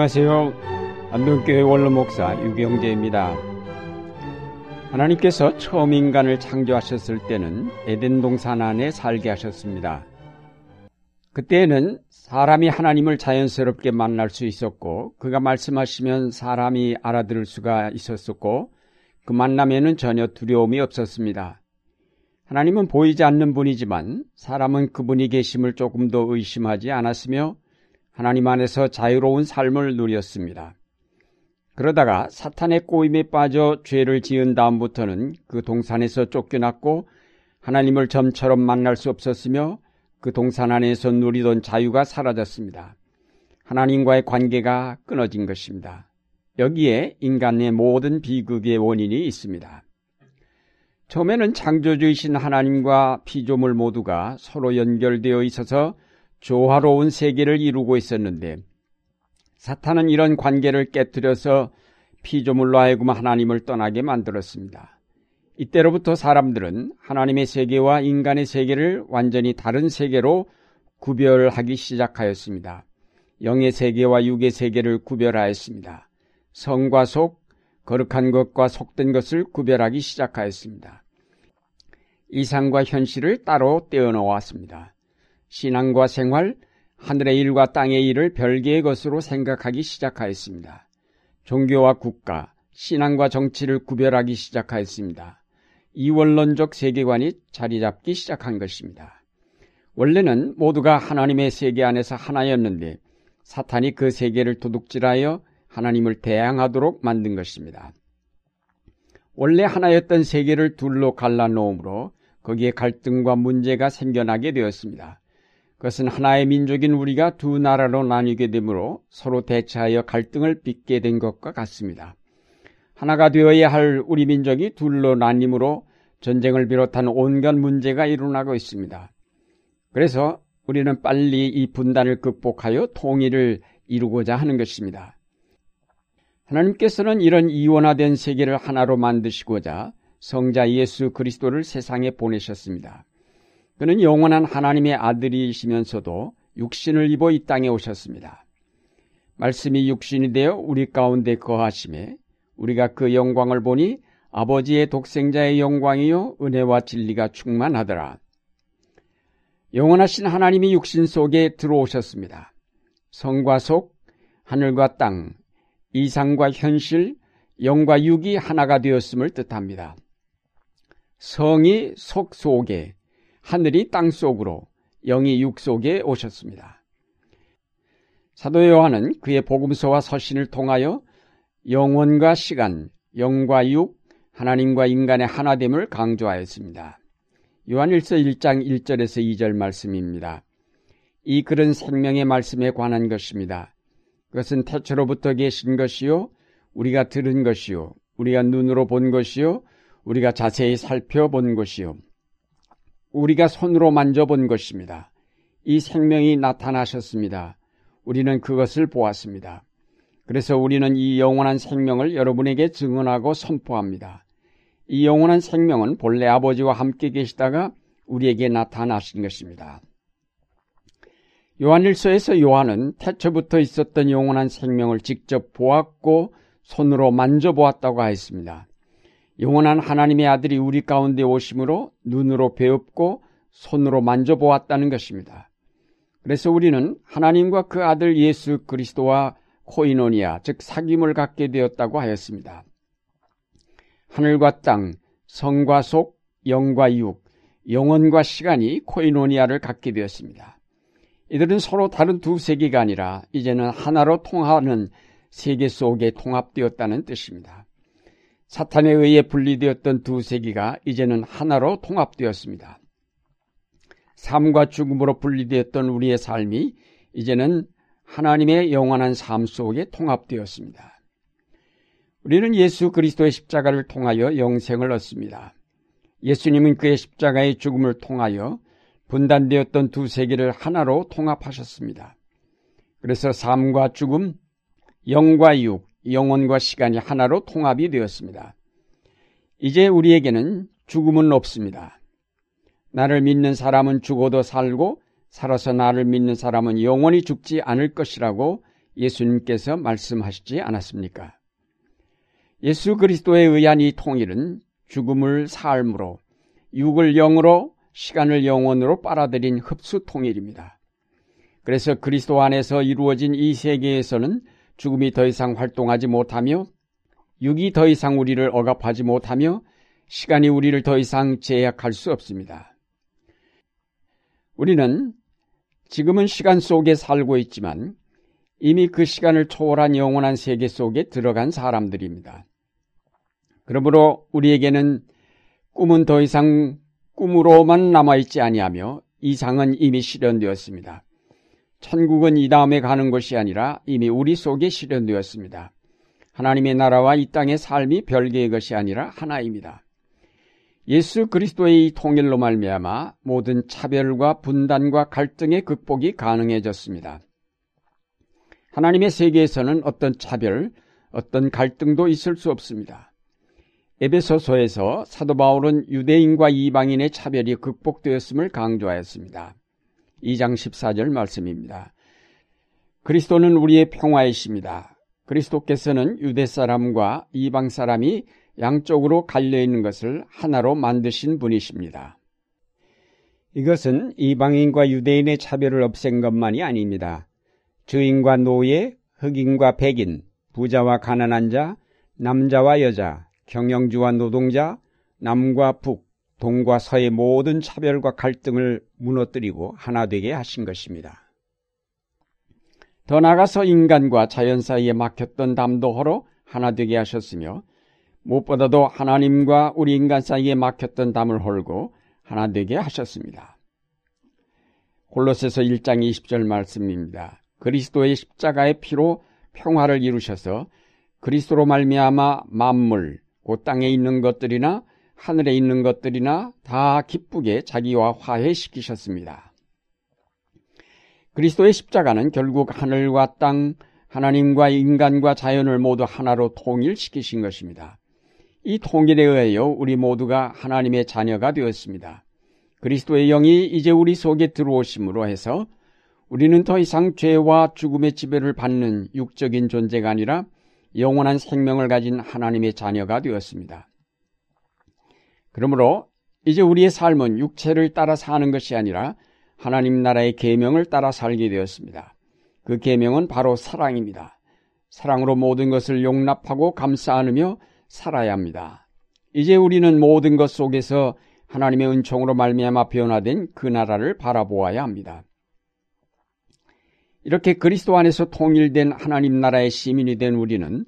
안녕하세요. 안동교회 원로 목사 유경재입니다. 하나님께서 처음 인간을 창조하셨을 때는 에덴 동산 안에 살게 하셨습니다. 그때에는 사람이 하나님을 자연스럽게 만날 수 있었고 그가 말씀하시면 사람이 알아들을 수가 있었었고 그 만남에는 전혀 두려움이 없었습니다. 하나님은 보이지 않는 분이지만 사람은 그분이 계심을 조금 더 의심하지 않았으며 하나님 안에서 자유로운 삶을 누렸습니다. 그러다가 사탄의 꼬임에 빠져 죄를 지은 다음부터는 그 동산에서 쫓겨났고 하나님을 점처럼 만날 수 없었으며 그 동산 안에서 누리던 자유가 사라졌습니다. 하나님과의 관계가 끊어진 것입니다. 여기에 인간의 모든 비극의 원인이 있습니다. 처음에는 창조주이신 하나님과 피조물 모두가 서로 연결되어 있어서 조화로운 세계를 이루고 있었는데 사탄은 이런 관계를 깨뜨려서 피조물로 하여금 하나님을 떠나게 만들었습니다. 이때로부터 사람들은 하나님의 세계와 인간의 세계를 완전히 다른 세계로 구별하기 시작하였습니다. 영의 세계와 육의 세계를 구별하였습니다. 성과 속, 거룩한 것과 속된 것을 구별하기 시작하였습니다. 이상과 현실을 따로 떼어놓았습니다. 신앙과 생활, 하늘의 일과 땅의 일을 별개의 것으로 생각하기 시작하였습니다. 종교와 국가, 신앙과 정치를 구별하기 시작하였습니다. 이원론적 세계관이 자리 잡기 시작한 것입니다. 원래는 모두가 하나님의 세계 안에서 하나였는데 사탄이 그 세계를 도둑질하여 하나님을 대항하도록 만든 것입니다. 원래 하나였던 세계를 둘로 갈라놓음으로 거기에 갈등과 문제가 생겨나게 되었습니다. 그것은 하나의 민족인 우리가 두 나라로 나뉘게 되므로 서로 대처하여 갈등을 빚게 된 것과 같습니다. 하나가 되어야 할 우리 민족이 둘로 나뉘므로 전쟁을 비롯한 온갖 문제가 일어나고 있습니다. 그래서 우리는 빨리 이 분단을 극복하여 통일을 이루고자 하는 것입니다. 하나님께서는 이런 이원화된 세계를 하나로 만드시고자 성자 예수 그리스도를 세상에 보내셨습니다. 그는 영원한 하나님의 아들이시면서도 육신을 입어 이 땅에 오셨습니다. 말씀이 육신이 되어 우리 가운데 거하심에 우리가 그 영광을 보니 아버지의 독생자의 영광이요 은혜와 진리가 충만하더라. 영원하신 하나님이 육신 속에 들어오셨습니다. 성과 속, 하늘과 땅, 이상과 현실, 영과 육이 하나가 되었음을 뜻합니다. 성이 속 속에, 하늘이 땅 속으로 영이 육 속에 오셨습니다. 사도 요한은 그의 복음서와 서신을 통하여 영원과 시간, 영과 육, 하나님과 인간의 하나됨을 강조하였습니다. 요한일서 1장 1절에서 2절 말씀입니다. 이 글은 생명의 말씀에 관한 것입니다. 그것은 태초로부터 계신 것이요, 우리가 들은 것이요, 우리가 눈으로 본 것이요, 우리가 자세히 살펴본 것이요, 우리가 손으로 만져본 것입니다. 이 생명이 나타나셨습니다. 우리는 그것을 보았습니다. 그래서 우리는 이 영원한 생명을 여러분에게 증언하고 선포합니다. 이 영원한 생명은 본래 아버지와 함께 계시다가 우리에게 나타나신 것입니다. 요한일서에서 요한은 태초부터 있었던 영원한 생명을 직접 보았고 손으로 만져보았다고 하였습니다. 영원한 하나님의 아들이 우리 가운데 오심으로 눈으로 배웁고 손으로 만져보았다는 것입니다. 그래서 우리는 하나님과 그 아들 예수 그리스도와 코이노니아, 즉 사귐을 갖게 되었다고 하였습니다. 하늘과 땅, 성과 속, 영과 육, 영혼과 시간이 코이노니아를 갖게 되었습니다. 이들은 서로 다른 두 세계가 아니라 이제는 하나로 통하는 세계 속에 통합되었다는 뜻입니다. 사탄에 의해 분리되었던 두 세계가 이제는 하나로 통합되었습니다. 삶과 죽음으로 분리되었던 우리의 삶이 이제는 하나님의 영원한 삶 속에 통합되었습니다. 우리는 예수 그리스도의 십자가를 통하여 영생을 얻습니다. 예수님은 그의 십자가의 죽음을 통하여 분단되었던 두 세계를 하나로 통합하셨습니다. 그래서 삶과 죽음, 영과 육, 영혼과 시간이 하나로 통합이 되었습니다. 이제 우리에게는 죽음은 없습니다. 나를 믿는 사람은 죽어도 살고 살아서 나를 믿는 사람은 영원히 죽지 않을 것이라고 예수님께서 말씀하시지 않았습니까? 예수 그리스도에 의한 이 통일은 죽음을 삶으로, 육을 영으로, 시간을 영원으로 빨아들인 흡수 통일입니다. 그래서 그리스도 안에서 이루어진 이 세계에서는 죽음이 더 이상 활동하지 못하며 육이 더 이상 우리를 억압하지 못하며 시간이 우리를 더 이상 제약할 수 없습니다. 우리는 지금은 시간 속에 살고 있지만 이미 그 시간을 초월한 영원한 세계 속에 들어간 사람들입니다. 그러므로 우리에게는 꿈은 더 이상 꿈으로만 남아있지 아니하며 이상은 이미 실현되었습니다. 천국은 이 다음에 가는 것이 아니라 이미 우리 속에 실현되었습니다. 하나님의 나라와 이 땅의 삶이 별개의 것이 아니라 하나입니다. 예수 그리스도의 이 통일로 말미암아 모든 차별과 분단과 갈등의 극복이 가능해졌습니다. 하나님의 세계에서는 어떤 차별, 어떤 갈등도 있을 수 없습니다. 에베소서에서 사도 바울은 유대인과 이방인의 차별이 극복되었음을 강조하였습니다. 2장 14절 말씀입니다. 그리스도는 우리의 평화이십니다. 그리스도께서는 유대 사람과 이방 사람이 양쪽으로 갈려 있는 것을 하나로 만드신 분이십니다. 이것은 이방인과 유대인의 차별을 없앤 것만이 아닙니다. 주인과 노예, 흑인과 백인, 부자와 가난한 자, 남자와 여자, 경영주와 노동자, 남과 북, 동과 서의 모든 차별과 갈등을 무너뜨리고 하나 되게 하신 것입니다. 더 나아가서 인간과 자연 사이에 막혔던 담도 허로 하나 되게 하셨으며 무엇보다도 하나님과 우리 인간 사이에 막혔던 담을 헐고 하나 되게 하셨습니다. 홀로새서 1장 20절 말씀입니다. 그리스도의 십자가의 피로 평화를 이루셔서 그리스도로 말미암아 만물 곧 땅에 있는 것들이나 하늘에 있는 것들이나 다 기쁘게 자기와 화해시키셨습니다. 그리스도의 십자가는 결국 하늘과 땅, 하나님과 인간과 자연을 모두 하나로 통일시키신 것입니다. 이 통일에 의하여 우리 모두가 하나님의 자녀가 되었습니다. 그리스도의 영이 이제 우리 속에 들어오심으로 해서 우리는 더 이상 죄와 죽음의 지배를 받는 육적인 존재가 아니라 영원한 생명을 가진 하나님의 자녀가 되었습니다. 그러므로 이제 우리의 삶은 육체를 따라 사는 것이 아니라 하나님 나라의 계명을 따라 살게 되었습니다. 그 계명은 바로 사랑입니다. 사랑으로 모든 것을 용납하고 감싸 안으며 살아야 합니다. 이제 우리는 모든 것 속에서 하나님의 은총으로 말미암아 변화된 그 나라를 바라보아야 합니다. 이렇게 그리스도 안에서 통일된 하나님 나라의 시민이 된 우리는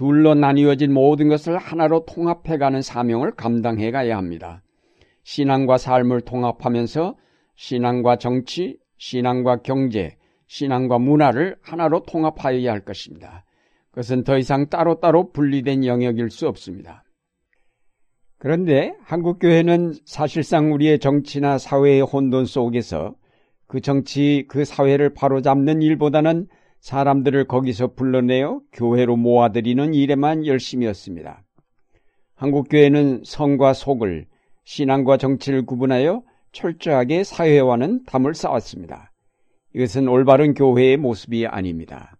둘로 나뉘어진 모든 것을 하나로 통합해가는 사명을 감당해 가야 합니다. 신앙과 삶을 통합하면서 신앙과 정치, 신앙과 경제, 신앙과 문화를 하나로 통합하여야 할 것입니다. 그것은 더 이상 따로따로 분리된 영역일 수 없습니다. 그런데 한국교회는 사실상 우리의 정치나 사회의 혼돈 속에서 그 정치, 그 사회를 바로잡는 일보다는 사람들을 거기서 불러내어 교회로 모아들이는 일에만 열심이었습니다. 한국교회는 성과 속을, 신앙과 정치를 구분하여 철저하게 사회와는 담을 쌓았습니다. 이것은 올바른 교회의 모습이 아닙니다.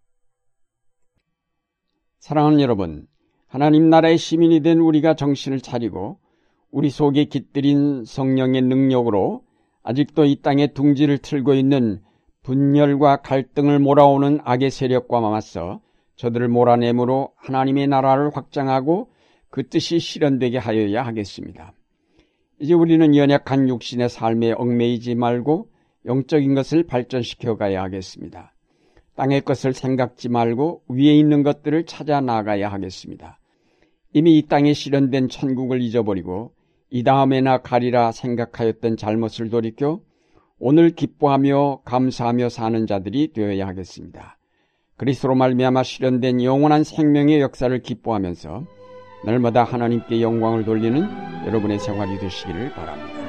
사랑하는 여러분, 하나님 나라의 시민이 된 우리가 정신을 차리고 우리 속에 깃들인 성령의 능력으로 아직도 이 땅에 둥지를 틀고 있는 분열과 갈등을 몰아오는 악의 세력과 맞서 저들을 몰아내므로 하나님의 나라를 확장하고 그 뜻이 실현되게 하여야 하겠습니다. 이제 우리는 연약한 육신의 삶에 얽매이지 말고 영적인 것을 발전시켜 가야 하겠습니다. 땅의 것을 생각지 말고 위에 있는 것들을 찾아 나가야 하겠습니다. 이미 이 땅에 실현된 천국을 잊어버리고 이 다음에나 가리라 생각하였던 잘못을 돌이켜 오늘 기뻐하며 감사하며 사는 자들이 되어야 하겠습니다. 그리스도로 말미암아 실현된 영원한 생명의 역사를 기뻐하면서 날마다 하나님께 영광을 돌리는 여러분의 생활이 되시기를 바랍니다.